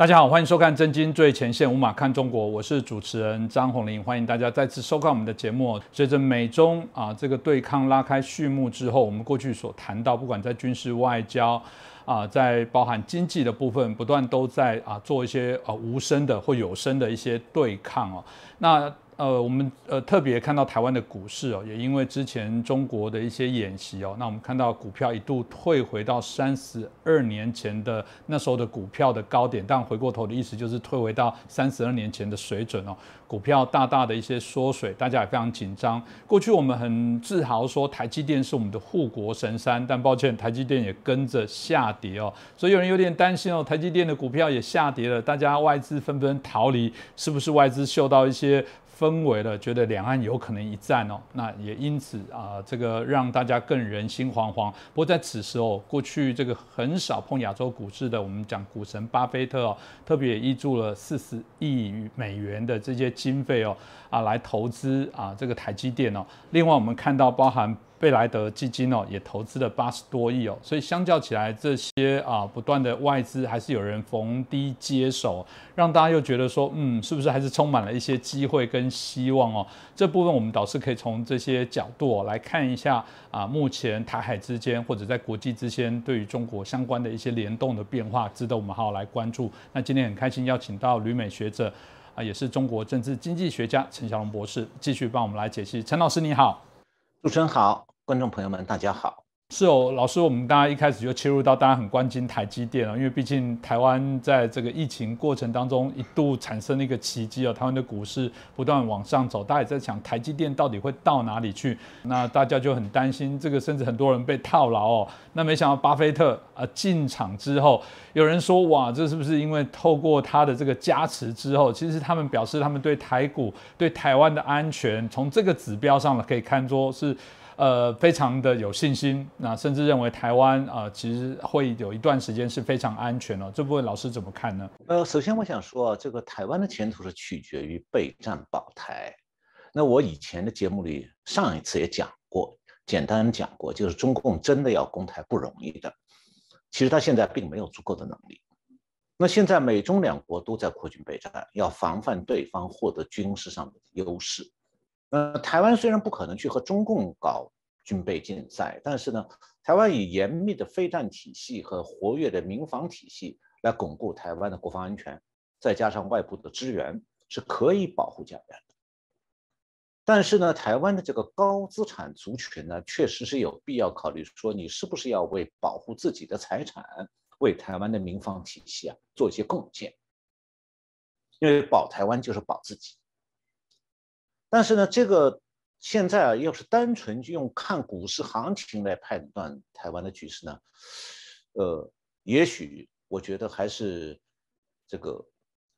大家好，欢迎收看《真金最前线》，无马看中国，我是主持人张宏林，欢迎大家再次收看我们的节目。随着美中啊这个对抗拉开序幕之后，我们过去所谈到，不管在军事、外交啊，在包含经济的部分，不断都在啊做一些啊无声的或有声的一些对抗哦。那呃，我们呃特别看到台湾的股市哦，也因为之前中国的一些演习哦，那我们看到股票一度退回到三十二年前的那时候的股票的高点，但回过头的意思就是退回到三十二年前的水准哦，股票大大的一些缩水，大家也非常紧张。过去我们很自豪说台积电是我们的护国神山，但抱歉，台积电也跟着下跌哦，所以有人有点担心哦，台积电的股票也下跌了，大家外资纷纷逃离，是不是外资嗅到一些？氛围了，觉得两岸有可能一战哦，那也因此啊，这个让大家更人心惶惶。不过在此时哦，过去这个很少碰亚洲股市的，我们讲股神巴菲特哦，特别也挹注了四十亿美元的这些经费哦，啊，来投资啊这个台积电哦。另外我们看到包含。贝莱德基金哦，也投资了八十多亿哦，所以相较起来，这些啊不断的外资还是有人逢低接手，让大家又觉得说，嗯，是不是还是充满了一些机会跟希望哦？这部分我们导师可以从这些角度来看一下啊，目前台海之间或者在国际之间对于中国相关的一些联动的变化，值得我们好好来关注。那今天很开心邀请到旅美学者也是中国政治经济学家陈小龙博士，继续帮我们来解析。陈老师你好，主持人好。观众朋友们，大家好。是哦，老师，我们大家一开始就切入到大家很关心台积电了，因为毕竟台湾在这个疫情过程当中一度产生了一个奇迹哦，台湾的股市不断往上走，大家也在想台积电到底会到哪里去？那大家就很担心这个，甚至很多人被套牢哦。那没想到巴菲特啊进场之后，有人说哇，这是不是因为透过他的这个加持之后，其实他们表示他们对台股、对台湾的安全，从这个指标上了可以看作是。呃，非常的有信心，那甚至认为台湾啊，其实会有一段时间是非常安全哦。这部分老师怎么看呢？呃，首先我想说，这个台湾的前途是取决于备战保台。那我以前的节目里上一次也讲过，简单讲过，就是中共真的要攻台不容易的。其实他现在并没有足够的能力。那现在美中两国都在扩军备战，要防范对方获得军事上的优势。呃，台湾虽然不可能去和中共搞军备竞赛，但是呢，台湾以严密的飞弹体系和活跃的民防体系来巩固台湾的国防安全，再加上外部的支援，是可以保护家园的。但是呢，台湾的这个高资产族群呢，确实是有必要考虑说，你是不是要为保护自己的财产，为台湾的民防体系啊做一些贡献？因为保台湾就是保自己。但是呢，这个现在啊，要是单纯就用看股市行情来判断台湾的局势呢，呃，也许我觉得还是这个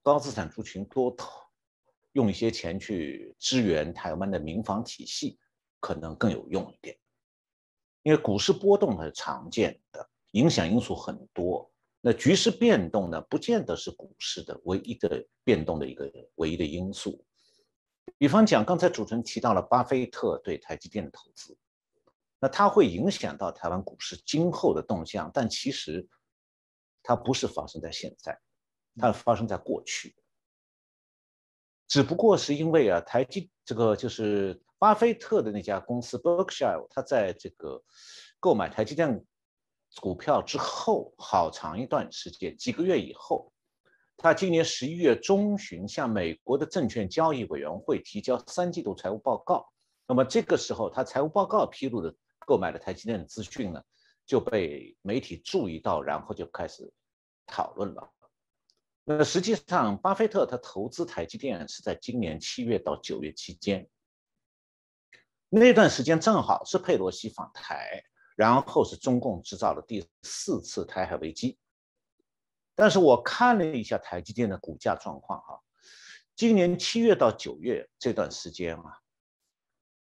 高资产族群多投，用一些钱去支援台湾的民防体系，可能更有用一点。因为股市波动是常见的，影响因素很多，那局势变动呢，不见得是股市的唯一的变动的一个唯一的因素。比方讲，刚才主持人提到了巴菲特对台积电的投资，那它会影响到台湾股市今后的动向，但其实它不是发生在现在，它发生在过去，只不过是因为啊，台积这个就是巴菲特的那家公司 Berkshire，他在这个购买台积电股票之后，好长一段时间，几个月以后。他今年十一月中旬向美国的证券交易委员会提交三季度财务报告，那么这个时候他财务报告披露的购买的台积电的资讯呢，就被媒体注意到，然后就开始讨论了。那实际上，巴菲特他投资台积电是在今年七月到九月期间，那段时间正好是佩洛西访台，然后是中共制造了第四次台海危机。但是我看了一下台积电的股价状况哈，今年七月到九月这段时间啊，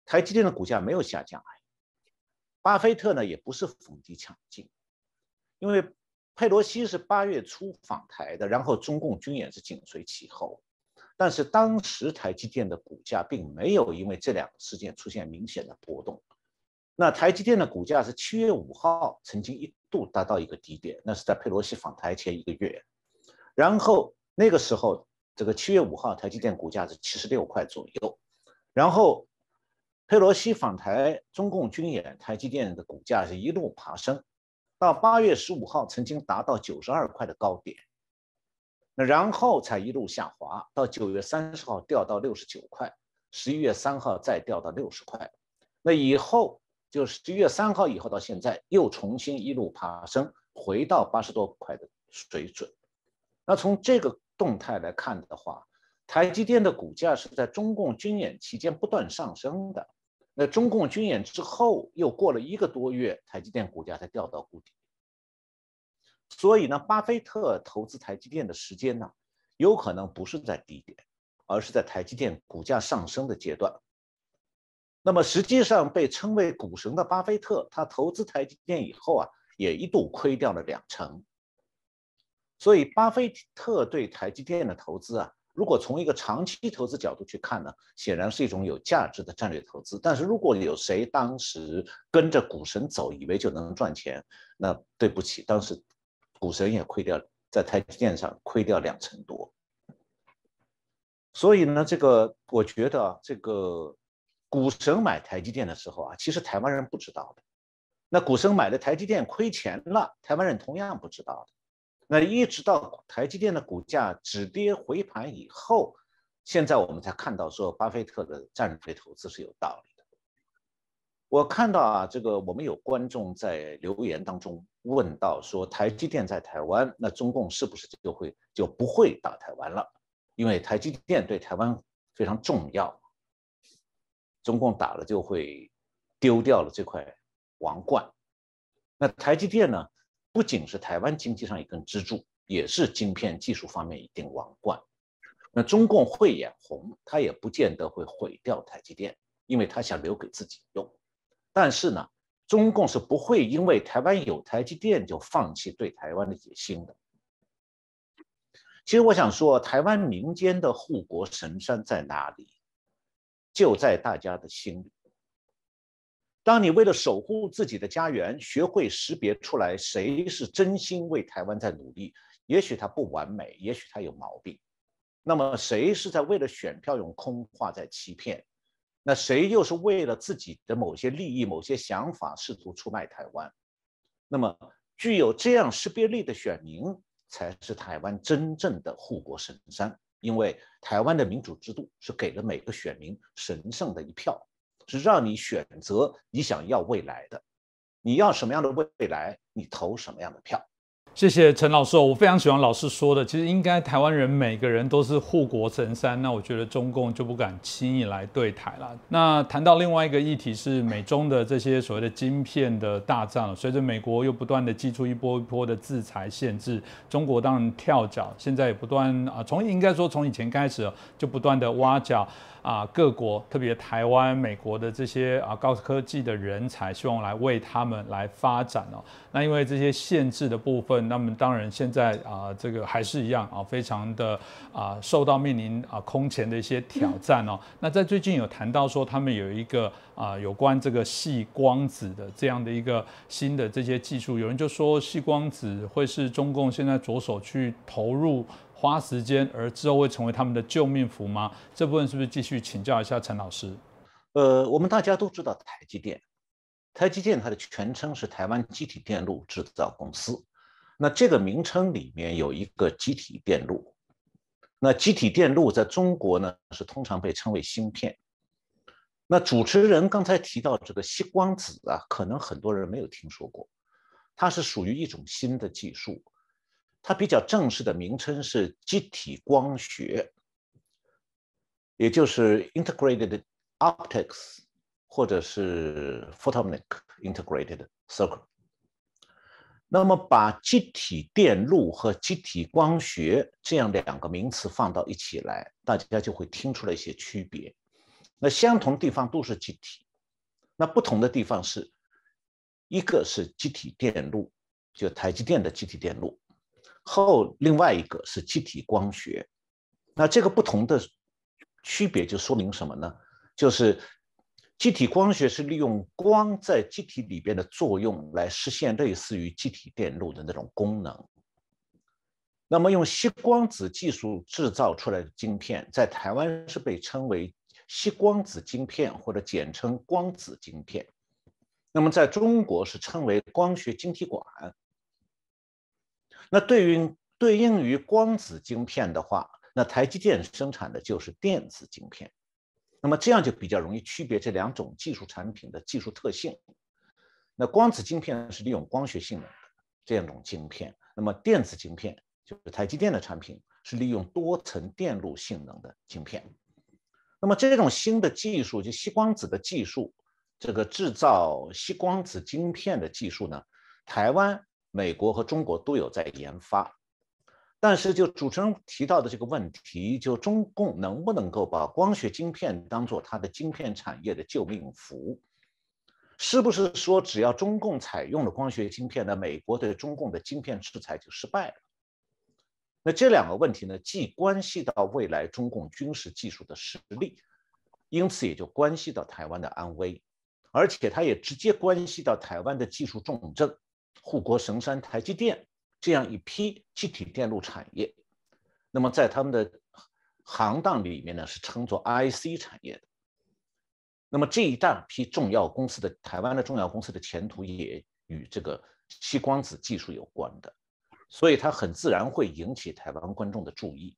台积电的股价没有下降，巴菲特呢也不是逢低抢进，因为佩洛西是八月初访台的，然后中共军演是紧随其后，但是当时台积电的股价并没有因为这两个事件出现明显的波动。那台积电的股价是七月五号曾经一度达到一个低点，那是在佩洛西访台前一个月，然后那个时候，这个七月五号，台积电股价是七十六块左右。然后佩洛西访台，中共军演，台积电的股价是一路爬升，到八月十五号曾经达到九十二块的高点。那然后才一路下滑，到九月三十号掉到六十九块，十一月三号再掉到六十块。那以后就十一月三号以后到现在又重新一路爬升，回到八十多块的水准。那从这个动态来看的话，台积电的股价是在中共军演期间不断上升的。那中共军演之后，又过了一个多月，台积电股价才掉到谷底。所以呢，巴菲特投资台积电的时间呢，有可能不是在低点，而是在台积电股价上升的阶段。那么实际上被称为股神的巴菲特，他投资台积电以后啊，也一度亏掉了两成。所以，巴菲特对台积电的投资啊，如果从一个长期投资角度去看呢，显然是一种有价值的战略投资。但是，如果有谁当时跟着股神走，以为就能赚钱，那对不起，当时股神也亏掉，在台积电上亏掉两成多。所以呢，这个我觉得这个股神买台积电的时候啊，其实台湾人不知道的。那股神买的台积电亏钱了，台湾人同样不知道的。那一直到台积电的股价止跌回盘以后，现在我们才看到说巴菲特的战略投资是有道理的。我看到啊，这个我们有观众在留言当中问到说，台积电在台湾，那中共是不是就会就不会打台湾了？因为台积电对台湾非常重要，中共打了就会丢掉了这块王冠。那台积电呢？不仅是台湾经济上一根支柱，也是晶片技术方面一定王冠。那中共会眼红，他也不见得会毁掉台积电，因为他想留给自己用。但是呢，中共是不会因为台湾有台积电就放弃对台湾的野心的。其实我想说，台湾民间的护国神山在哪里？就在大家的心里。当你为了守护自己的家园，学会识别出来谁是真心为台湾在努力，也许他不完美，也许他有毛病，那么谁是在为了选票用空话在欺骗？那谁又是为了自己的某些利益、某些想法试图出卖台湾？那么具有这样识别力的选民，才是台湾真正的护国神山，因为台湾的民主制度是给了每个选民神圣的一票。是让你选择你想要未来的，你要什么样的未来，你投什么样的票。谢谢陈老师，我非常喜欢老师说的，其实应该台湾人每个人都是护国神山，那我觉得中共就不敢轻易来对台了。那谈到另外一个议题是美中的这些所谓的晶片的大战了，随着美国又不断的寄出一波一波的制裁限制，中国当然跳脚，现在也不断啊，从应该说从以前开始就不断的挖角。啊，各国特别台湾、美国的这些啊高科技的人才，希望来为他们来发展哦。那因为这些限制的部分，那么当然现在啊，这个还是一样啊，非常的啊，受到面临啊空前的一些挑战哦。那在最近有谈到说，他们有一个啊有关这个细光子的这样的一个新的这些技术，有人就说细光子会是中共现在着手去投入。花时间，而之后会成为他们的救命符吗？这部分是不是继续请教一下陈老师？呃，我们大家都知道台积电，台积电它的全称是台湾集体电路制造公司。那这个名称里面有一个集体电路，那集体电路在中国呢是通常被称为芯片。那主持人刚才提到这个吸光子啊，可能很多人没有听说过，它是属于一种新的技术。它比较正式的名称是集体光学，也就是 integrated optics，或者是 photonic integrated circuit。那么把集体电路和集体光学这样两个名词放到一起来，大家就会听出来一些区别。那相同地方都是集体，那不同的地方是一个是集体电路，就台积电的集体电路。后另外一个是集体光学，那这个不同的区别就说明什么呢？就是机体光学是利用光在机体里边的作用来实现类似于机体电路的那种功能。那么用吸光子技术制造出来的晶片，在台湾是被称为吸光子晶片，或者简称光子晶片。那么在中国是称为光学晶体管。那对于对应于光子晶片的话，那台积电生产的就是电子晶片。那么这样就比较容易区别这两种技术产品的技术特性。那光子晶片是利用光学性能的这样一种晶片，那么电子晶片。就是台积电的产品是利用多层电路性能的晶片，那么这种新的技术，就吸光子的技术，这个制造吸光子晶片的技术呢，台湾、美国和中国都有在研发。但是就主持人提到的这个问题，就中共能不能够把光学晶片当做它的晶片产业的救命符？是不是说只要中共采用了光学晶片，那美国对中共的晶片制裁就失败了？那这两个问题呢，既关系到未来中共军事技术的实力，因此也就关系到台湾的安危，而且它也直接关系到台湾的技术重镇护国神山台积电这样一批集体电路产业。那么在他们的行当里面呢，是称作 IC 产业的。那么这一大批重要公司的台湾的重要公司的前途也与这个锡光子技术有关的。所以它很自然会引起台湾观众的注意。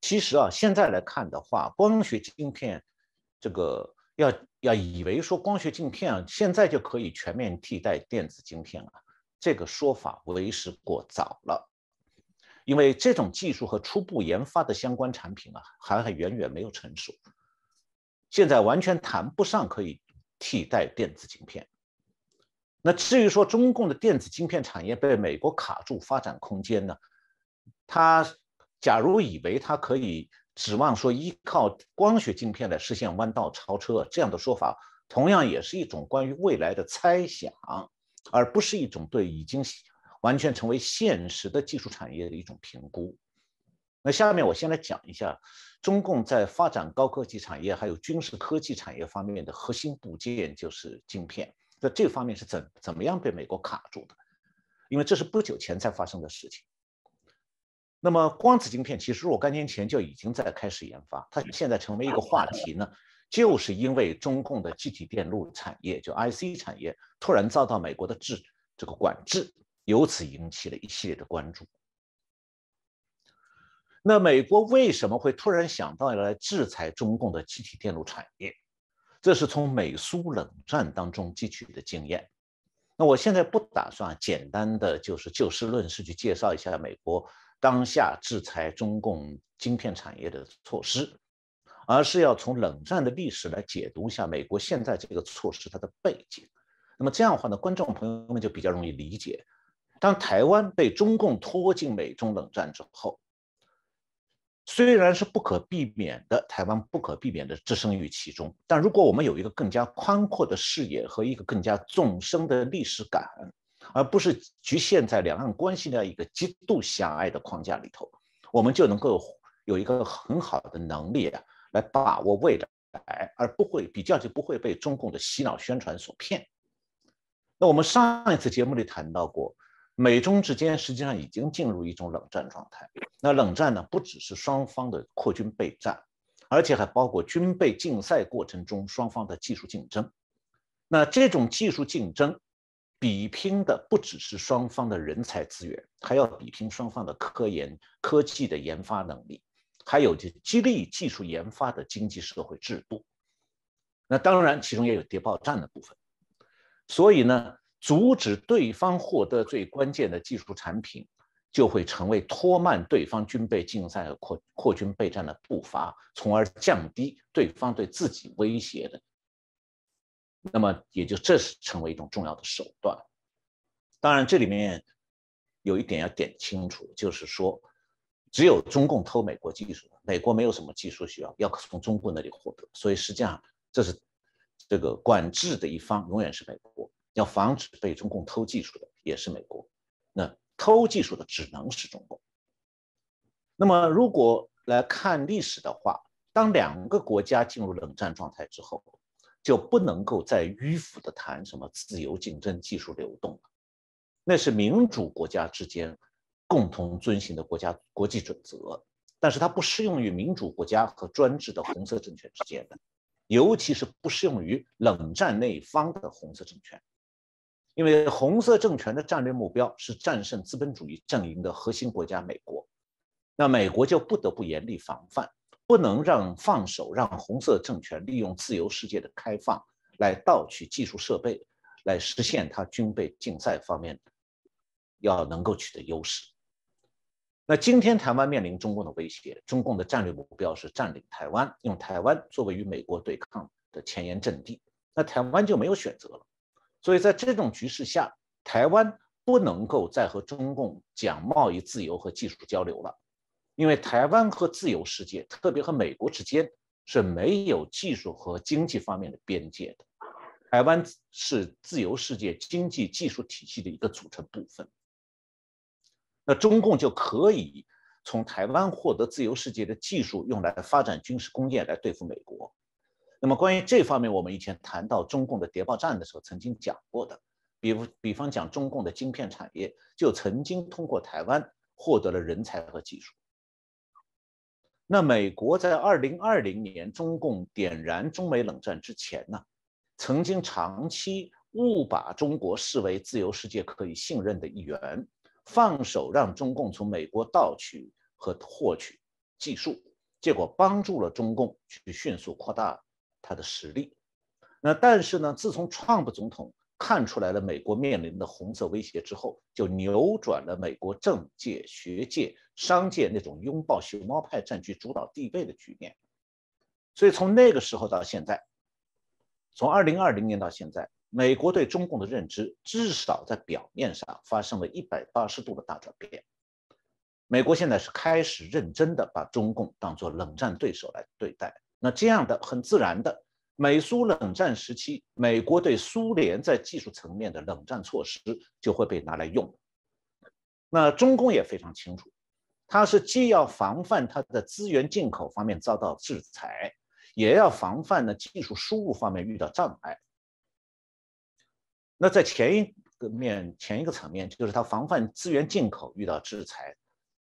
其实啊，现在来看的话，光学镜片这个要要以为说光学镜片啊，现在就可以全面替代电子晶片了，这个说法为时过早了。因为这种技术和初步研发的相关产品啊，还还远远没有成熟，现在完全谈不上可以替代电子晶片。那至于说中共的电子晶片产业被美国卡住发展空间呢？他假如以为他可以指望说依靠光学晶片来实现弯道超车，这样的说法同样也是一种关于未来的猜想，而不是一种对已经完全成为现实的技术产业的一种评估。那下面我先来讲一下中共在发展高科技产业还有军事科技产业方面的核心部件就是晶片。在这方面是怎怎么样被美国卡住的？因为这是不久前才发生的事情。那么光子晶片其实若干年前就已经在开始研发，它现在成为一个话题呢，就是因为中共的集体电路产业，就 IC 产业突然遭到美国的制这个管制，由此引起了一系列的关注。那美国为什么会突然想到要来制裁中共的集体电路产业？这是从美苏冷战当中汲取的经验。那我现在不打算简单的就是就事论事去介绍一下美国当下制裁中共晶片产业的措施，而是要从冷战的历史来解读一下美国现在这个措施它的背景。那么这样的话呢，观众朋友们就比较容易理解。当台湾被中共拖进美中冷战之后。虽然是不可避免的，台湾不可避免的置身于其中，但如果我们有一个更加宽阔的视野和一个更加纵深的历史感，而不是局限在两岸关系的一个极度狭隘的框架里头，我们就能够有一个很好的能力啊，来把握未来，而不会比较就不会被中共的洗脑宣传所骗。那我们上一次节目里谈到过。美中之间实际上已经进入一种冷战状态。那冷战呢，不只是双方的扩军备战，而且还包括军备竞赛过程中双方的技术竞争。那这种技术竞争，比拼的不只是双方的人才资源，还要比拼双方的科研科技的研发能力，还有就激励技术研发的经济社会制度。那当然，其中也有谍报战的部分。所以呢？阻止对方获得最关键的技术产品，就会成为拖慢对方军备竞赛和扩扩军备战的步伐，从而降低对方对自己威胁的。那么，也就这是成为一种重要的手段。当然，这里面有一点要点清楚，就是说，只有中共偷美国技术，美国没有什么技术需要要从中国那里获得。所以，实际上这是这个管制的一方永远是美国。要防止被中共偷技术的也是美国，那偷技术的只能是中共。那么，如果来看历史的话，当两个国家进入冷战状态之后，就不能够再迂腐的谈什么自由竞争、技术流动了。那是民主国家之间共同遵循的国家国际准则，但是它不适用于民主国家和专制的红色政权之间的，尤其是不适用于冷战那一方的红色政权，因为红色政权的战略目标是战胜资本主义阵营的核心国家美国，那美国就不得不严厉防范，不能让放手让红色政权利用自由世界的开放来盗取技术设备，来实现它军备竞赛方面要能够取得优势。那今天台湾面临中共的威胁，中共的战略目标是占领台湾，用台湾作为与美国对抗的前沿阵地。那台湾就没有选择了。所以在这种局势下，台湾不能够再和中共讲贸易自由和技术交流了，因为台湾和自由世界，特别和美国之间是没有技术和经济方面的边界的。台湾是自由世界经济技术体系的一个组成部分。那中共就可以从台湾获得自由世界的技术，用来发展军事工业来对付美国。那么关于这方面，我们以前谈到中共的谍报战的时候，曾经讲过的，比如比方讲中共的晶片产业，就曾经通过台湾获得了人才和技术。那美国在二零二零年中共点燃中美冷战之前呢，曾经长期误把中国视为自由世界可以信任的一员。放手让中共从美国盗取和获取技术，结果帮助了中共去迅速扩大它的实力。那但是呢，自从 Trump 总统看出来了美国面临的红色威胁之后，就扭转了美国政界、学界、商界那种拥抱熊猫派占据主导地位的局面。所以从那个时候到现在，从二零二零年到现在。美国对中共的认知，至少在表面上发生了一百八十度的大转变。美国现在是开始认真的把中共当作冷战对手来对待。那这样的很自然的，美苏冷战时期，美国对苏联在技术层面的冷战措施就会被拿来用。那中共也非常清楚，它是既要防范它的资源进口方面遭到制裁，也要防范呢技术输入方面遇到障碍。那在前一个面前一个层面，就是它防范资源进口遇到制裁。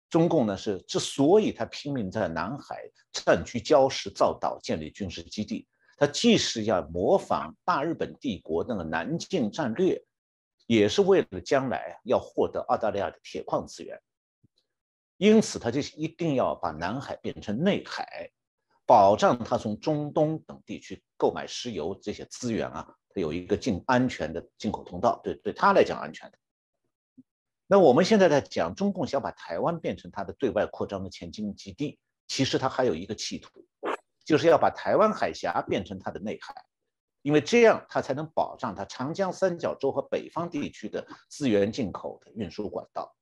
中共呢是之所以他拼命在南海占据礁石造岛建立军事基地，他既是要模仿大日本帝国那个南进战略，也是为了将来要获得澳大利亚的铁矿资源。因此，他就一定要把南海变成内海，保障他从中东等地区购买石油这些资源啊。有一个进安全的进口通道，对对他来讲安全的。那我们现在在讲中共想把台湾变成它的对外扩张的前进基地，其实它还有一个企图，就是要把台湾海峡变成它的内海，因为这样它才能保障它长江三角洲和北方地区的资源进口的运输管道。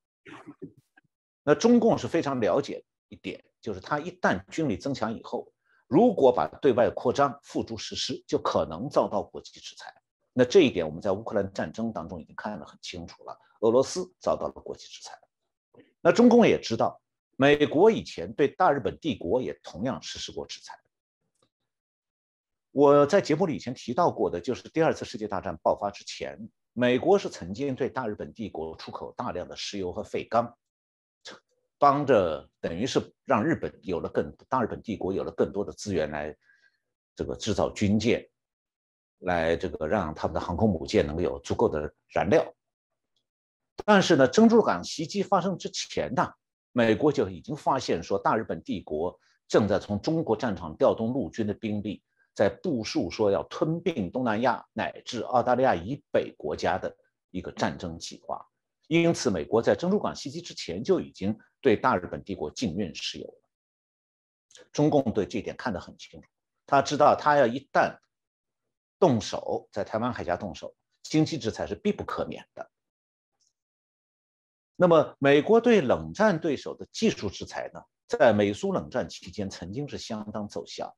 那中共是非常了解一点，就是它一旦军力增强以后。如果把对外扩张付诸实施，就可能遭到国际制裁。那这一点我们在乌克兰战争当中已经看得很清楚了。俄罗斯遭到了国际制裁，那中共也知道，美国以前对大日本帝国也同样实施过制裁。我在节目里以前提到过的，就是第二次世界大战爆发之前，美国是曾经对大日本帝国出口大量的石油和废钢。帮着等于是让日本有了更大日本帝国有了更多的资源来这个制造军舰，来这个让他们的航空母舰能够有足够的燃料。但是呢，珍珠港袭击发生之前呢，美国就已经发现说大日本帝国正在从中国战场调动陆军的兵力，在部署说要吞并东南亚乃至澳大利亚以北国家的一个战争计划。因此，美国在珍珠港袭击之前就已经对大日本帝国禁运石油。中共对这点看得很清楚，他知道他要一旦动手在台湾海峡动手，经济制裁是必不可免的。那么，美国对冷战对手的技术制裁呢，在美苏冷战期间曾经是相当奏效。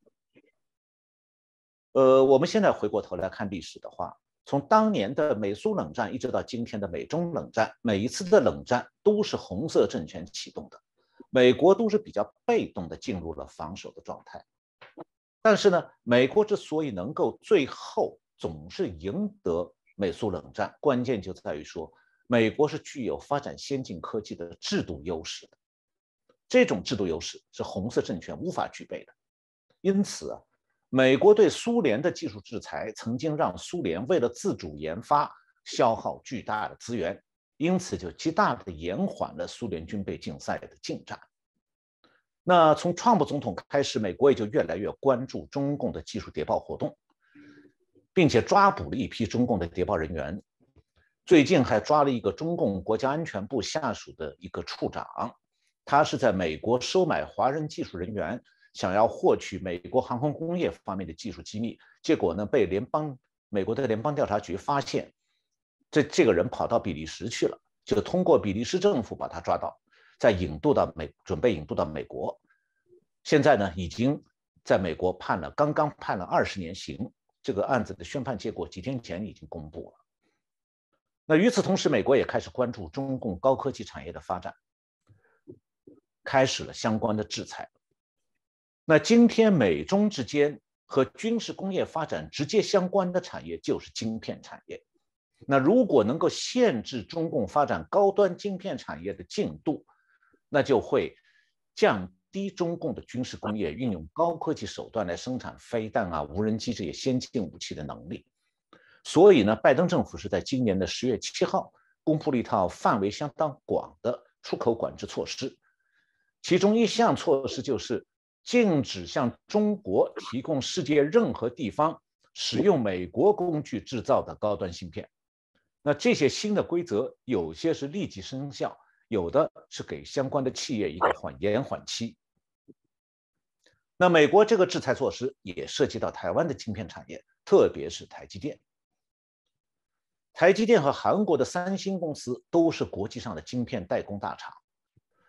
呃，我们现在回过头来看历史的话。从当年的美苏冷战一直到今天的美中冷战，每一次的冷战都是红色政权启动的，美国都是比较被动的进入了防守的状态。但是呢，美国之所以能够最后总是赢得美苏冷战，关键就在于说，美国是具有发展先进科技的制度优势的，这种制度优势是红色政权无法具备的。因此啊，美国对苏联的技术制裁曾经让苏联为了自主研发消耗巨大的资源，因此就极大的延缓了苏联军备竞赛的进展。那从川普总统开始，美国也就越来越关注中共的技术谍报活动。并且抓捕了一批中共的谍报人员，最近还抓了一个中共国家安全部下属的一个处长，他是在美国收买华人技术人员，想要获取美国航空工业方面的技术机密，结果呢被联邦美国的联邦调查局发现，这这个人跑到比利时去了，就通过比利时政府把他抓到，再引渡到美，准备引渡到美国，现在呢已经在美国判了，刚刚判了二十年刑。这个案子的宣判结果几天前已经公布了。那与此同时，美国也开始关注中共高科技产业的发展，开始了相关的制裁。那今天美中之间和军事工业发展直接相关的产业就是晶片产业。那如果能够限制中共发展高端晶片产业的进度，那就会降。低中共的军事工业运用高科技手段来生产飞弹啊、无人机这些先进武器的能力，所以呢，拜登政府是在今年的十月七号公布了一套范围相当广的出口管制措施，其中一项措施就是禁止向中国提供世界任何地方使用美国工具制造的高端芯片。那这些新的规则有些是立即生效。有的是给相关的企业一个缓延缓期。那美国这个制裁措施也涉及到台湾的晶片产业，特别是台积电。台积电和韩国的三星公司都是国际上的晶片代工大厂。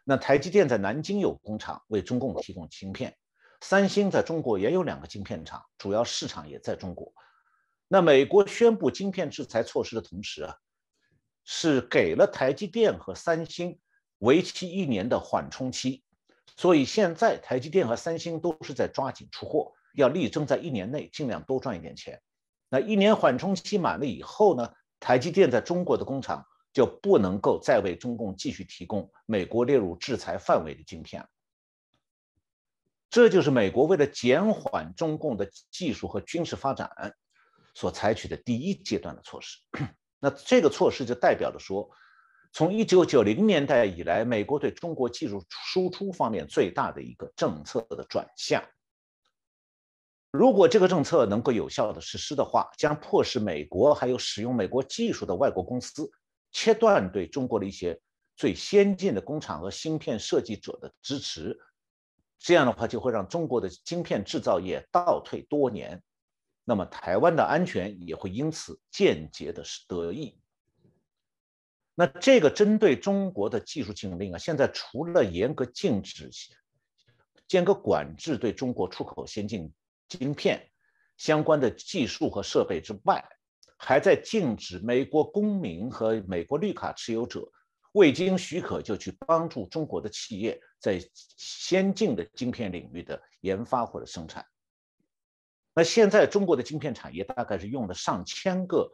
那台积电在南京有工厂，为中共提供芯片；三星在中国也有两个晶片厂，主要市场也在中国。那美国宣布晶片制裁措施的同时啊。是给了台积电和三星为期一年的缓冲期，所以现在台积电和三星都是在抓紧出货，要力争在一年内尽量多赚一点钱。那一年缓冲期满了以后呢，台积电在中国的工厂就不能够再为中共继续提供美国列入制裁范围的晶片。这就是美国为了减缓中共的技术和军事发展所采取的第一阶段的措施。那这个措施就代表着说，从一九九零年代以来，美国对中国技术输出方面最大的一个政策的转向。如果这个政策能够有效的实施的话，将迫使美国还有使用美国技术的外国公司切断对中国的一些最先进的工厂和芯片设计者的支持。这样的话，就会让中国的晶片制造业倒退多年。那么台湾的安全也会因此间接的得益。那这个针对中国的技术禁令啊，现在除了严格禁止、严格管制对中国出口先进晶片相关的技术和设备之外，还在禁止美国公民和美国绿卡持有者未经许可就去帮助中国的企业在先进的晶片领域的研发或者生产。那现在中国的晶片产业大概是用了上千个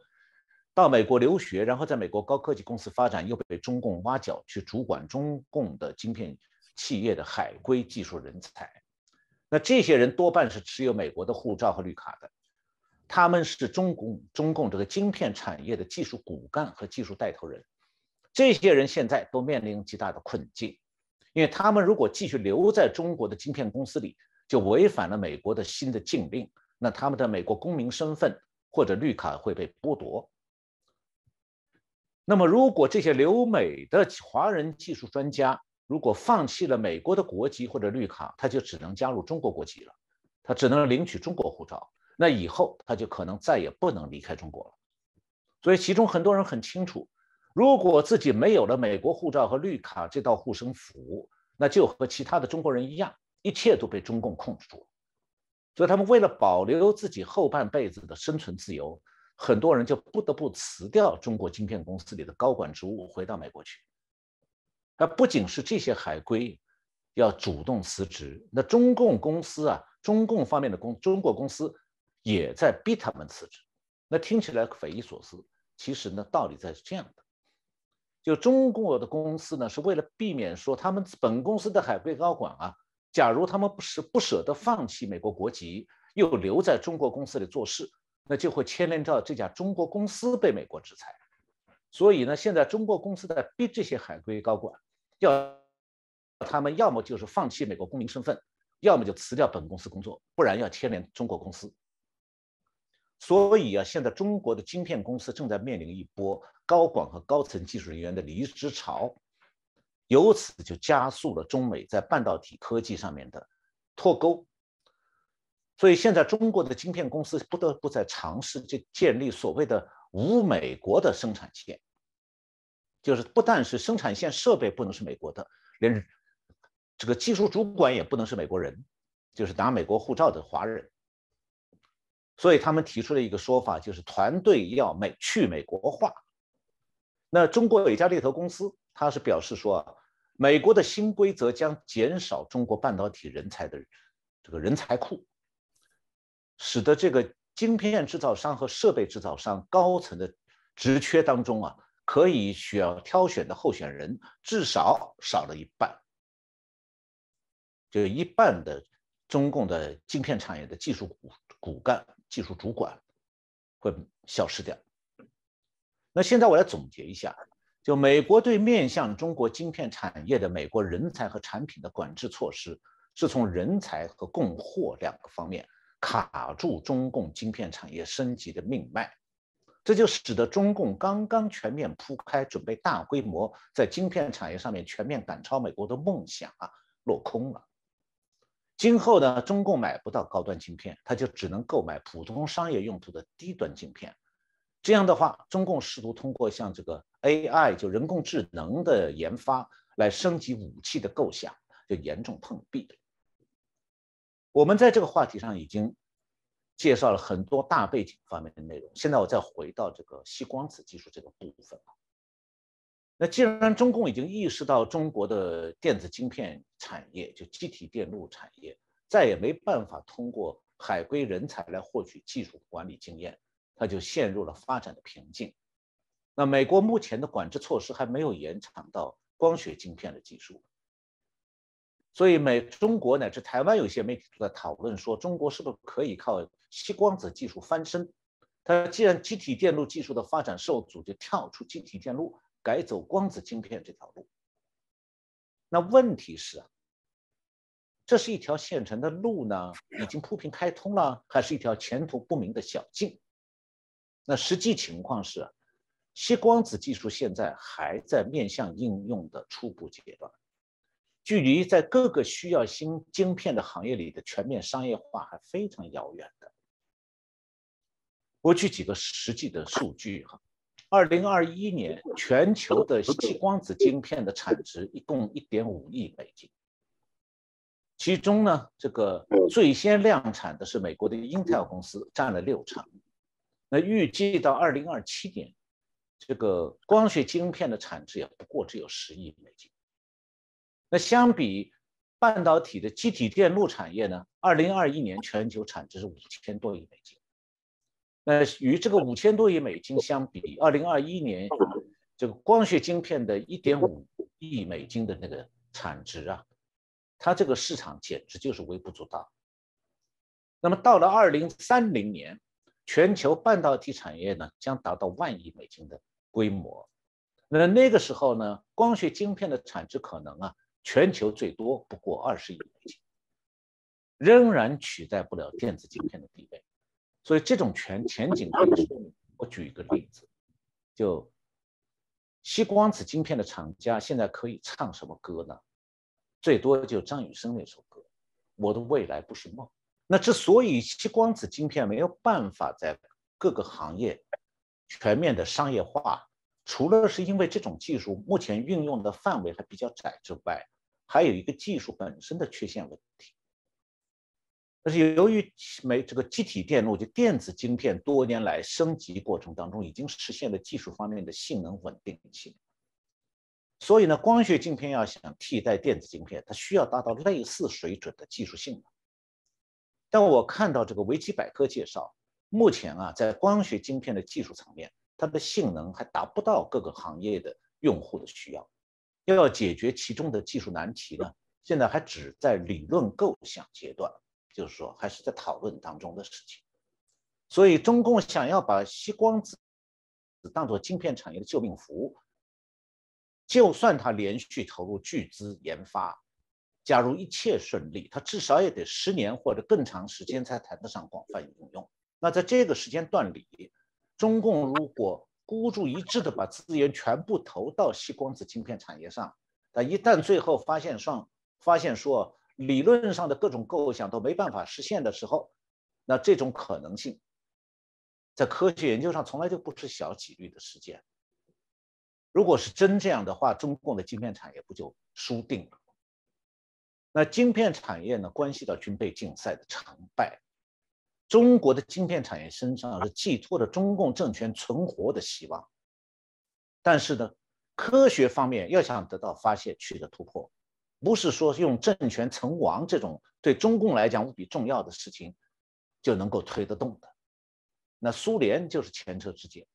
到美国留学，然后在美国高科技公司发展，又被中共挖角去主管中共的晶片企业的海归技术人才。那这些人多半是持有美国的护照和绿卡的，他们是中共中共这个晶片产业的技术骨干和技术带头人。这些人现在都面临极大的困境，因为他们如果继续留在中国的晶片公司里，就违反了美国的新的禁令。那他们的美国公民身份或者绿卡会被剥夺。那么，如果这些留美的华人技术专家如果放弃了美国的国籍或者绿卡，他就只能加入中国国籍了，他只能领取中国护照。那以后他就可能再也不能离开中国了。所以，其中很多人很清楚，如果自己没有了美国护照和绿卡这道护身符，那就和其他的中国人一样，一切都被中共控制住了。所以，他们为了保留自己后半辈子的生存自由，很多人就不得不辞掉中国晶片公司里的高管职务，回到美国去。那不仅是这些海归要主动辞职，那中共公司啊，中共方面的公中国公司也在逼他们辞职。那听起来匪夷所思，其实呢，道理在是这样的。就中国的公司呢，是为了避免说他们本公司的海归高管啊，假如他们不是不舍得放弃美国国籍，又留在中国公司里做事，那就会牵连到这家中国公司被美国制裁。所以呢，现在中国公司在逼这些海归高管，要他们要么就是放弃美国公民身份，要么就辞掉本公司工作，不然要牵连中国公司。所以啊，现在中国的晶片公司正在面临一波高管和高层技术人员的离职潮，由此就加速了中美在半导体科技上面的脱钩。所以现在中国的晶片公司不得不在尝试去建立所谓的“无美国”的生产线，就是不但是生产线设备不能是美国的，连这个技术主管也不能是美国人，就是拿美国护照的华人。所以他们提出了一个说法，就是团队要美去美国化。那中国有一家猎头公司，他是表示说，美国的新规则将减少中国半导体人才的这个人才库，使得这个晶片制造商和设备制造商高层的职缺当中啊，可以选挑选的候选人至少少了一半，就一半的中共的晶片产业的技术骨骨干。技术主管会消失掉。那现在我来总结一下，就美国对面向中国晶片产业的美国人才和产品的管制措施，是从人才和供货两个方面卡住中共晶片产业升级的命脉，这就使得中共刚刚全面铺开，准备大规模在晶片产业上面全面赶超美国的梦想啊落空了。今后呢，中共买不到高端晶片，它就只能购买普通商业用途的低端晶片。这样的话，中共试图通过像这个 AI 就人工智能的研发来升级武器的构想，就严重碰壁。我们在这个话题上已经介绍了很多大背景方面的内容，现在我再回到这个细光子技术这个部分啊。那既然中共已经意识到中国的电子晶片产业，就机体电路产业，再也没办法通过海归人才来获取技术管理经验，它就陷入了发展的瓶颈。那美国目前的管制措施还没有延长到光学晶片的技术，所以美中国乃至台湾有些媒体都在讨论说，中国是不是可以靠吸光子技术翻身？它既然机体电路技术的发展受阻，就跳出机体电路。改走光子晶片这条路，那问题是啊，这是一条现成的路呢，已经铺平开通了，还是一条前途不明的小径？那实际情况是，吸光子技术现在还在面向应用的初步阶段，距离在各个需要新晶片的行业里的全面商业化还非常遥远的。我举几个实际的数据哈。二零二一年，全球的细光子晶片的产值一共一点五亿美金，其中呢，这个最先量产的是美国的 Intel 公司，占了六成。那预计到二零二七年，这个光学晶片的产值也不过只有十亿美金。那相比半导体的机体电路产业呢，二零二一年全球产值是五千多亿美金。那与这个五千多亿美金相比，二零二一年这个光学晶片的一点五亿美金的那个产值啊，它这个市场简直就是微不足道。那么到了二零三零年，全球半导体产业呢将达到万亿美金的规模。那那个时候呢，光学晶片的产值可能啊，全球最多不过二十亿美金，仍然取代不了电子晶片的地位。所以这种全前景可以说明。我举一个例子，就吸光子晶片的厂家现在可以唱什么歌呢？最多就张雨生那首歌《我的未来不是梦》。那之所以吸光子晶片没有办法在各个行业全面的商业化，除了是因为这种技术目前运用的范围还比较窄之外，还有一个技术本身的缺陷问题。但是由于没这个机体电路就电子晶片多年来升级过程当中，已经实现了技术方面的性能稳定性，所以呢，光学晶片要想替代电子晶片，它需要达到类似水准的技术性能。但我看到这个维基百科介绍，目前啊，在光学晶片的技术层面，它的性能还达不到各个行业的用户的需要。要解决其中的技术难题呢，现在还只在理论构想阶段，就是说还是在讨论当中的事情。所以，中共想要把锡光子当做晶片产业的救命符，就算他连续投入巨资研发，假如一切顺利，他至少也得十年或者更长时间才谈得上广泛应用。那在这个时间段里，中共如果孤注一掷的把资源全部投到锡光子晶片产业上，但一旦最后发现上发现说理论上的各种构想都没办法实现的时候，那这种可能性，在科学研究上从来就不是小几率的事件。如果是真这样的话，中共的晶片产业不就输定了？那晶片产业呢，关系到军备竞赛的成败。中国的晶片产业身上是寄托着中共政权存活的希望，但是呢，科学方面要想得到发现、取得突破，不是说用政权存亡这种对中共来讲无比重要的事情就能够推得动的。那苏联就是前车之鉴，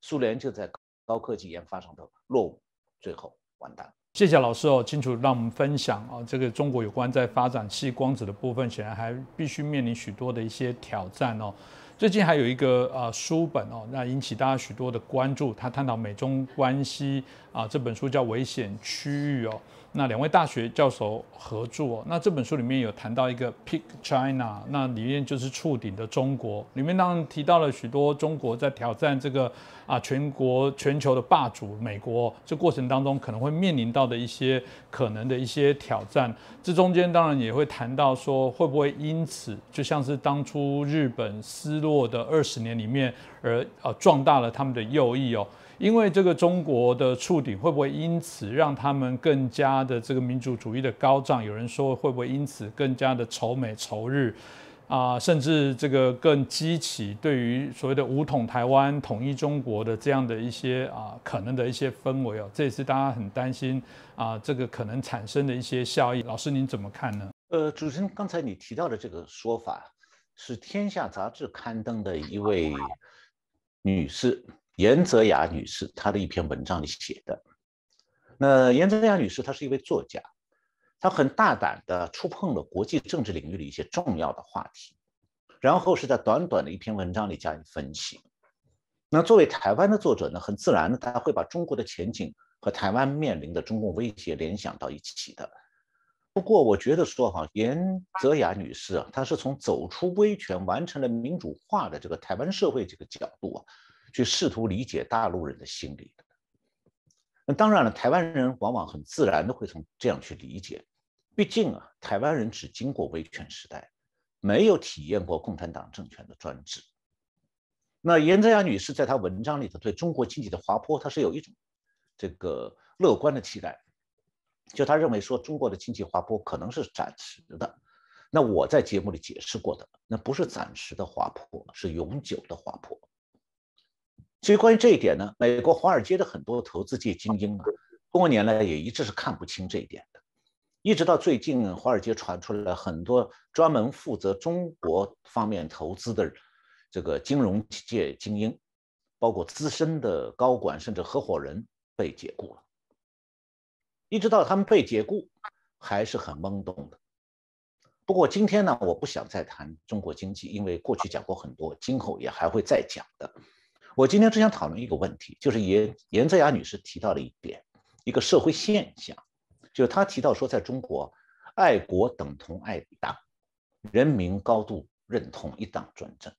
苏联就在高科技研发上头落伍，最后完蛋。谢谢老师哦，清楚让我们分享啊，这个中国有关在发展细光子的部分，显然还必须面临许多的一些挑战哦。最近还有一个呃书本哦，那引起大家许多的关注，他探讨美中关系啊，这本书叫《危险区域》哦。那两位大学教授合作，那这本书里面有谈到一个 Peak China，那里面就是触顶的中国，里面当然提到了许多中国在挑战这个啊全国全球的霸主美国，这过程当中可能会面临到的一些可能的一些挑战，这中间当然也会谈到说会不会因此就像是当初日本失落的二十年里面而呃壮大了他们的右翼哦。因为这个中国的触顶会不会因此让他们更加的这个民族主义的高涨？有人说会不会因此更加的仇美仇日啊？甚至这个更激起对于所谓的武统台湾、统一中国的这样的一些啊可能的一些氛围哦，这也是大家很担心啊这个可能产生的一些效益。老师您怎么看呢？呃，主持人刚才你提到的这个说法是《天下》杂志刊登的一位女士。严泽雅女士，她的一篇文章里写的。那严泽雅女士，她是一位作家，她很大胆地触碰了国际政治领域的一些重要的话题，然后是在短短的一篇文章里加以分析。那作为台湾的作者呢，很自然的，他会把中国的前景和台湾面临的中共威胁联想到一起的。不过，我觉得说哈，严泽雅女士啊，她是从走出威权、完成了民主化的这个台湾社会这个角度啊。去试图理解大陆人的心理的，那当然了，台湾人往往很自然的会从这样去理解，毕竟啊，台湾人只经过威权时代，没有体验过共产党政权的专制。那严泽雅女士在她文章里头对中国经济的滑坡，她是有一种这个乐观的期待，就她认为说中国的经济滑坡可能是暂时的。那我在节目里解释过的，那不是暂时的滑坡，是永久的滑坡。所以关于这一点呢，美国华尔街的很多投资界精英啊，多年来也一直是看不清这一点的。一直到最近，华尔街传出来很多专门负责中国方面投资的这个金融界精英，包括资深的高管甚至合伙人被解雇了。一直到他们被解雇，还是很懵懂的。不过今天呢，我不想再谈中国经济，因为过去讲过很多，今后也还会再讲的。我今天只想讨论一个问题，就是严严泽雅女士提到了一点，一个社会现象，就是她提到说，在中国，爱国等同爱党，人民高度认同一党专政，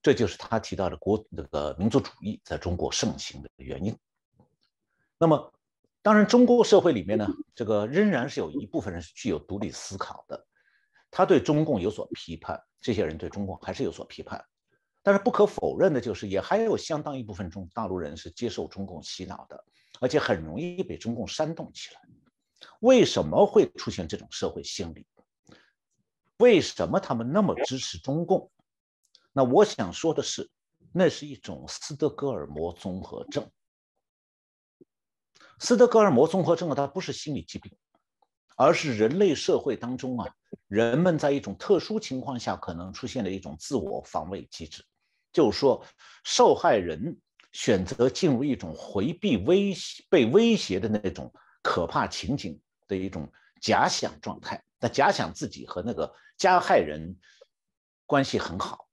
这就是她提到的国那个民族主义在中国盛行的原因。那么，当然，中国社会里面呢，这个仍然是有一部分人是具有独立思考的，他对中共有所批判，这些人对中共还是有所批判。但是不可否认的就是，也还有相当一部分中大陆人是接受中共洗脑的，而且很容易被中共煽动起来。为什么会出现这种社会心理？为什么他们那么支持中共？那我想说的是，那是一种斯德哥尔摩综合症。斯德哥尔摩综合症啊，它不是心理疾病，而是人类社会当中啊，人们在一种特殊情况下可能出现的一种自我防卫机制。就是说，受害人选择进入一种回避威胁、被威胁的那种可怕情景的一种假想状态。那假想自己和那个加害人关系很好。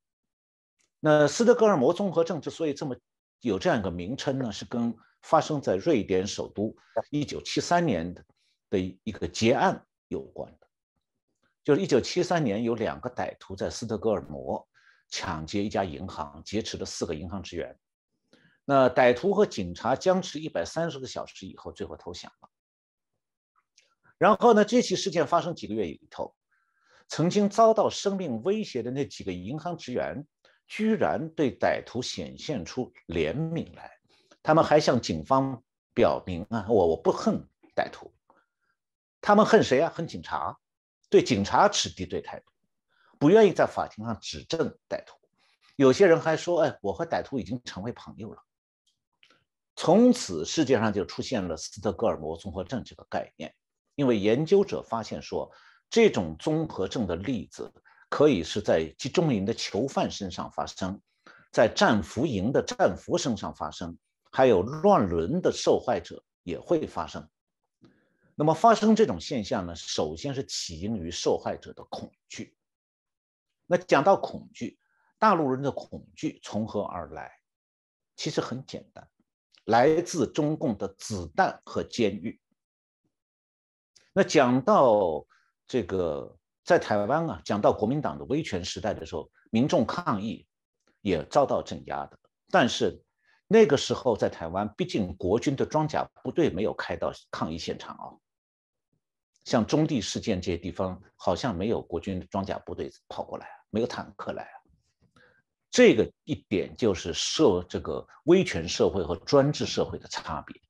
那斯德哥尔摩综合症之所以这么有这样一个名称呢，是跟发生在瑞典首都一九七三年的的一个劫案有关的。就是一九七三年，有两个歹徒在斯德哥尔摩抢劫一家银行，劫持了四个银行职员。那歹徒和警察僵持一百三十个小时以后，最后投降了。然后呢，这起事件发生几个月里头，曾经遭到生命威胁的那几个银行职员。居然对歹徒显现出怜悯来，他们还向警方表明啊，我我不恨歹徒，他们恨谁啊？恨警察，对警察持敌对态度，不愿意在法庭上指证歹徒。有些人还说，哎，我和歹徒已经成为朋友了。从此世界上就出现了斯德哥尔摩综合症这个概念，因为研究者发现说，这种综合症的例子。可以是在集中营的囚犯身上发生，在战俘营的战俘身上发生，还有乱伦的受害者也会发生。那么发生这种现象呢？首先是起因于受害者的恐惧。那讲到恐惧，大陆人的恐惧从何而来？其实很简单，来自中共的子弹和监狱。那讲到这个。在台湾啊，讲到国民党的威权时代的时候，民众抗议也遭到镇压的。但是那个时候在台湾，毕竟国军的装甲部队没有开到抗议现场啊。像中地事件这些地方，好像没有国军的装甲部队跑过来，没有坦克来啊。这个一点就是社这个威权社会和专制社会的差别。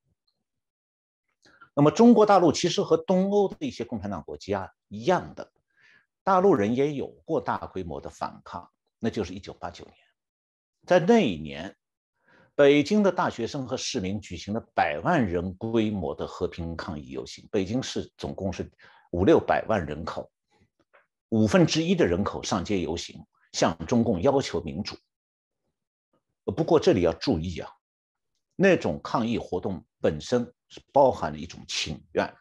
那么中国大陆其实和东欧的一些共产党国家一样的。大陆人也有过大规模的反抗，那就是一九八九年，在那一年，北京的大学生和市民举行了百万人规模的和平抗议游行。北京市总共是五六百万人口，五分之一的人口上街游行，向中共要求民主。不过这里要注意啊，那种抗议活动本身是包含了一种请愿，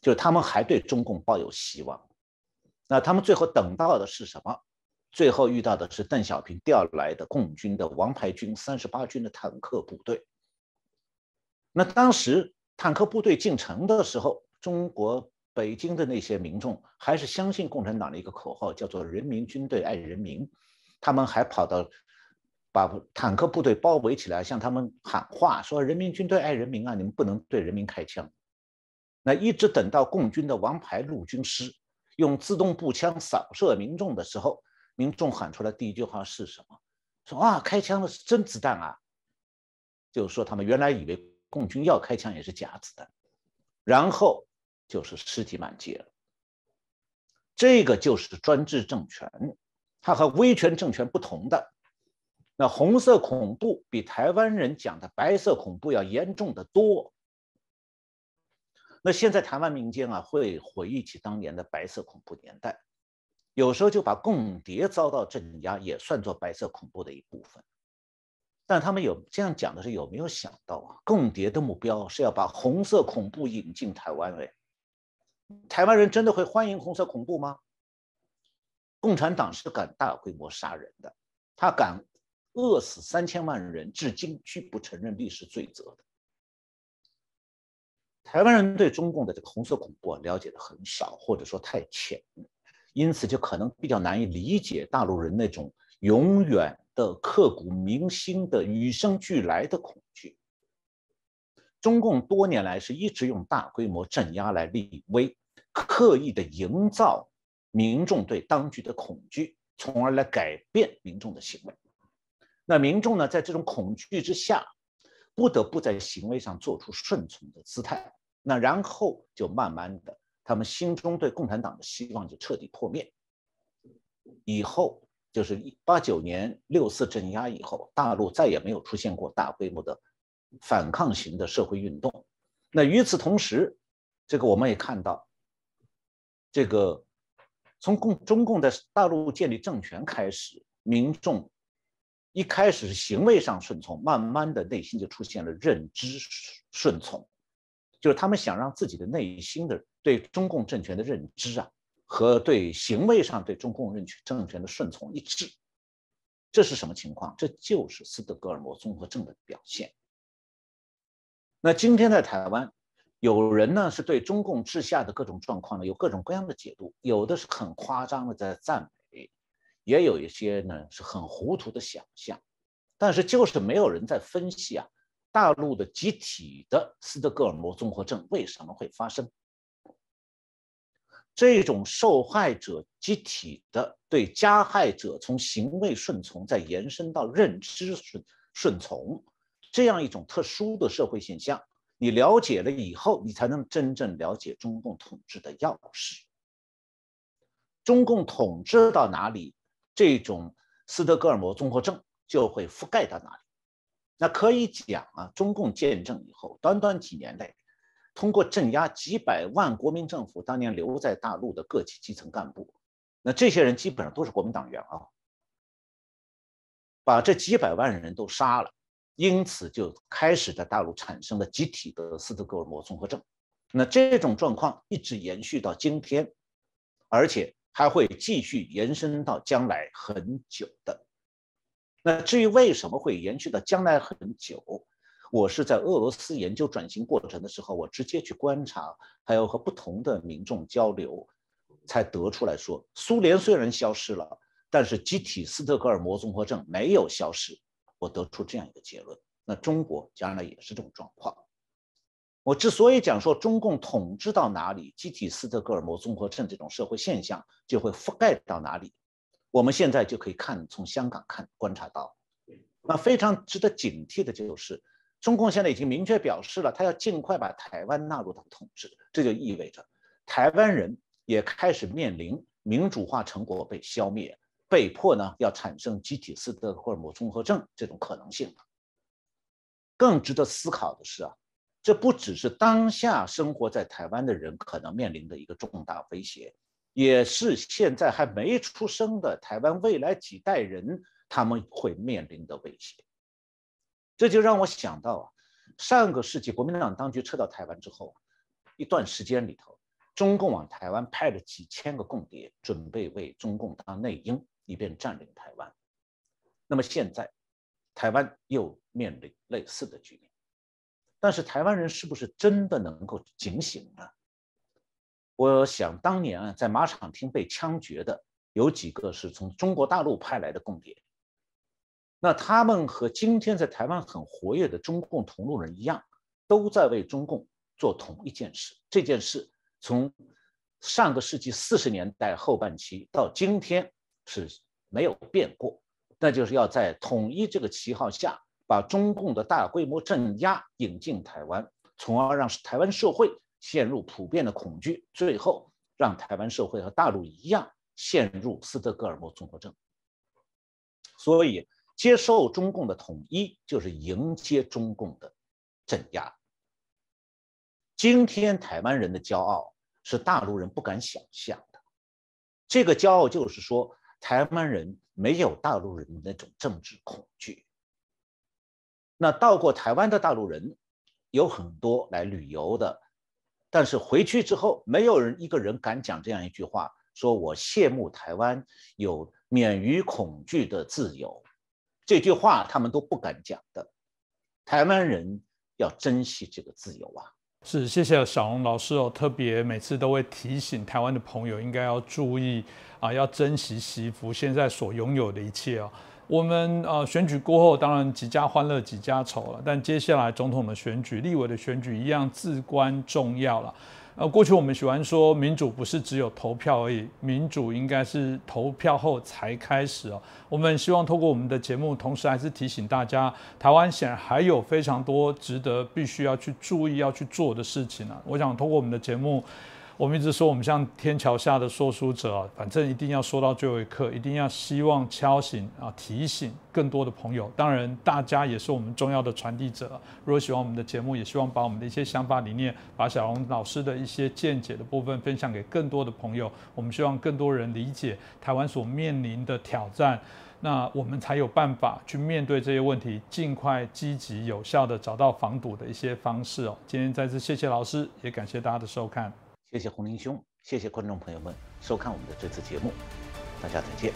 就是他们还对中共抱有希望。那他们最后等到的是什么？最后遇到的是邓小平调来的共军的王牌军三十八军的坦克部队。那当时坦克部队进城的时候，中国北京的那些民众还是相信共产党的一个口号，叫做“人民军队爱人民”。他们还跑到把坦克部队包围起来，向他们喊话，说：“人民军队爱人民啊，你们不能对人民开枪。”那一直等到共军的王牌陆军师。用自动步枪扫射民众的时候，民众喊出来第一句话是什么？说啊，开枪的是真子弹啊！就是说他们原来以为共军要开枪也是假子弹，然后就是尸体满街了。这个就是专制政权，它和威权政权不同的。那红色恐怖比台湾人讲的白色恐怖要严重的多。那现在台湾民间啊，会回忆起当年的白色恐怖年代，有时候就把共谍遭到镇压也算作白色恐怖的一部分。但他们有这样讲的是有没有想到啊？共谍的目标是要把红色恐怖引进台湾哎，台湾人真的会欢迎红色恐怖吗？共产党是敢大规模杀人的，他敢饿死三千万人，至今拒不承认历史罪责的。台湾人对中共的这个红色恐怖啊了解的很少，或者说太浅，因此就可能比较难以理解大陆人那种永远的刻骨铭心的与生俱来的恐惧。中共多年来是一直用大规模镇压来立威，刻意的营造民众对当局的恐惧，从而来改变民众的行为。那民众呢，在这种恐惧之下。不得不在行为上做出顺从的姿态，那然后就慢慢的，他们心中对共产党的希望就彻底破灭。以后就是一八九年六四镇压以后，大陆再也没有出现过大规模的反抗型的社会运动。那与此同时，这个我们也看到，这个从共中共在大陆建立政权开始，民众一开始是行为上顺从，慢慢的内心就出现了认知顺从，就是他们想让自己的内心的对中共政权的认知啊，和对行为上对中共政权政权的顺从一致。这是什么情况？这就是斯德哥尔摩综合症的表现。那今天在台湾，有人呢是对中共治下的各种状况呢有各种各样的解读，有的是很夸张的在赞美，也有一些呢是很糊涂的想象，但是就是没有人在分析啊，大陆的集体的斯德哥尔摩综合症为什么会发生？这种受害者集体的对加害者从行为顺从，再延伸到认知顺顺从，这样一种特殊的社会现象，你了解了以后，你才能真正了解中共统治的钥匙。中共统治到哪里，这种斯德哥尔摩综合症就会覆盖到哪里。那可以讲啊，中共建政以后，短短几年内。通过镇压几百万国民政府当年留在大陆的各级基层干部，那这些人基本上都是国民党员啊，把这几百万人都杀了，因此就开始在大陆产生了集体的斯德哥尔摩综合症。那这种状况一直延续到今天，而且还会继续延伸到将来很久的。那至于为什么会延续到将来很久？我是在俄罗斯研究转型过程的时候，我直接去观察，还有和不同的民众交流，才得出来说，苏联虽然消失了，但是集体斯德哥尔摩综合症没有消失。我得出这样一个结论，那中国将来也是这种状况。我之所以讲说中共统治到哪里，集体斯德哥尔摩综合症这种社会现象就会覆盖到哪里，我们现在就可以看从香港看观察到，那非常值得警惕的就是。中共现在已经明确表示了，他要尽快把台湾纳入到统治，这就意味着台湾人也开始面临民主化成果被消灭，被迫呢要产生集体斯德哥尔摩综合症这种可能性。更值得思考的是啊，这不只是当下生活在台湾的人可能面临的一个重大威胁，也是现在还没出生的台湾未来几代人他们会面临的威胁。这就让我想到啊，上个世纪国民党当局撤到台湾之后，一段时间里头，中共往台湾派了几千个共谍，准备为中共当内应，以便占领台湾。那么现在，台湾又面临类似的局面，但是台湾人是不是真的能够警醒呢？我想当年啊，在马场厅被枪决的有几个是从中国大陆派来的共谍。那他们和今天在台湾很活跃的中共同路人一样，都在为中共做同一件事。这件事从上个世纪四十年代后半期到今天是没有变过，那就是要在统一这个旗号下，把中共的大规模镇压引进台湾，从而让台湾社会陷入普遍的恐惧，最后让台湾社会和大陆一样陷入斯德哥尔摩综合症。所以。接受中共的统一，就是迎接中共的镇压。今天台湾人的骄傲是大陆人不敢想象的。这个骄傲就是说，台湾人没有大陆人的那种政治恐惧。那到过台湾的大陆人有很多来旅游的，但是回去之后，没有人一个人敢讲这样一句话：说我羡慕台湾有免于恐惧的自由。这句话他们都不敢讲的，台湾人要珍惜这个自由啊！是，谢谢小龙老师哦，特别每次都会提醒台湾的朋友应该要注意啊，要珍惜惜福现在所拥有的一切哦。我们呃选举过后，当然几家欢乐几家愁了，但接下来总统的选举、立委的选举一样至关重要了。呃，过去我们喜欢说民主不是只有投票而已，民主应该是投票后才开始哦。我们希望透过我们的节目，同时还是提醒大家，台湾显然还有非常多值得必须要去注意要去做的事情啊。我想通过我们的节目，我们一直说，我们像天桥下的说书者啊，反正一定要说到最后一刻，一定要希望敲醒啊，提醒更多的朋友。当然，大家也是我们重要的传递者。如果喜欢我们的节目，也希望把我们的一些想法理念，把小龙老师的一些见解的部分分享给更多的朋友。我们希望更多人理解台湾所面临的挑战，那我们才有办法去面对这些问题，尽快、积极、有效的找到防堵的一些方式哦。今天再次谢谢老师，也感谢大家的收看。谢谢洪林兄，谢谢观众朋友们收看我们的这次节目，大家再见。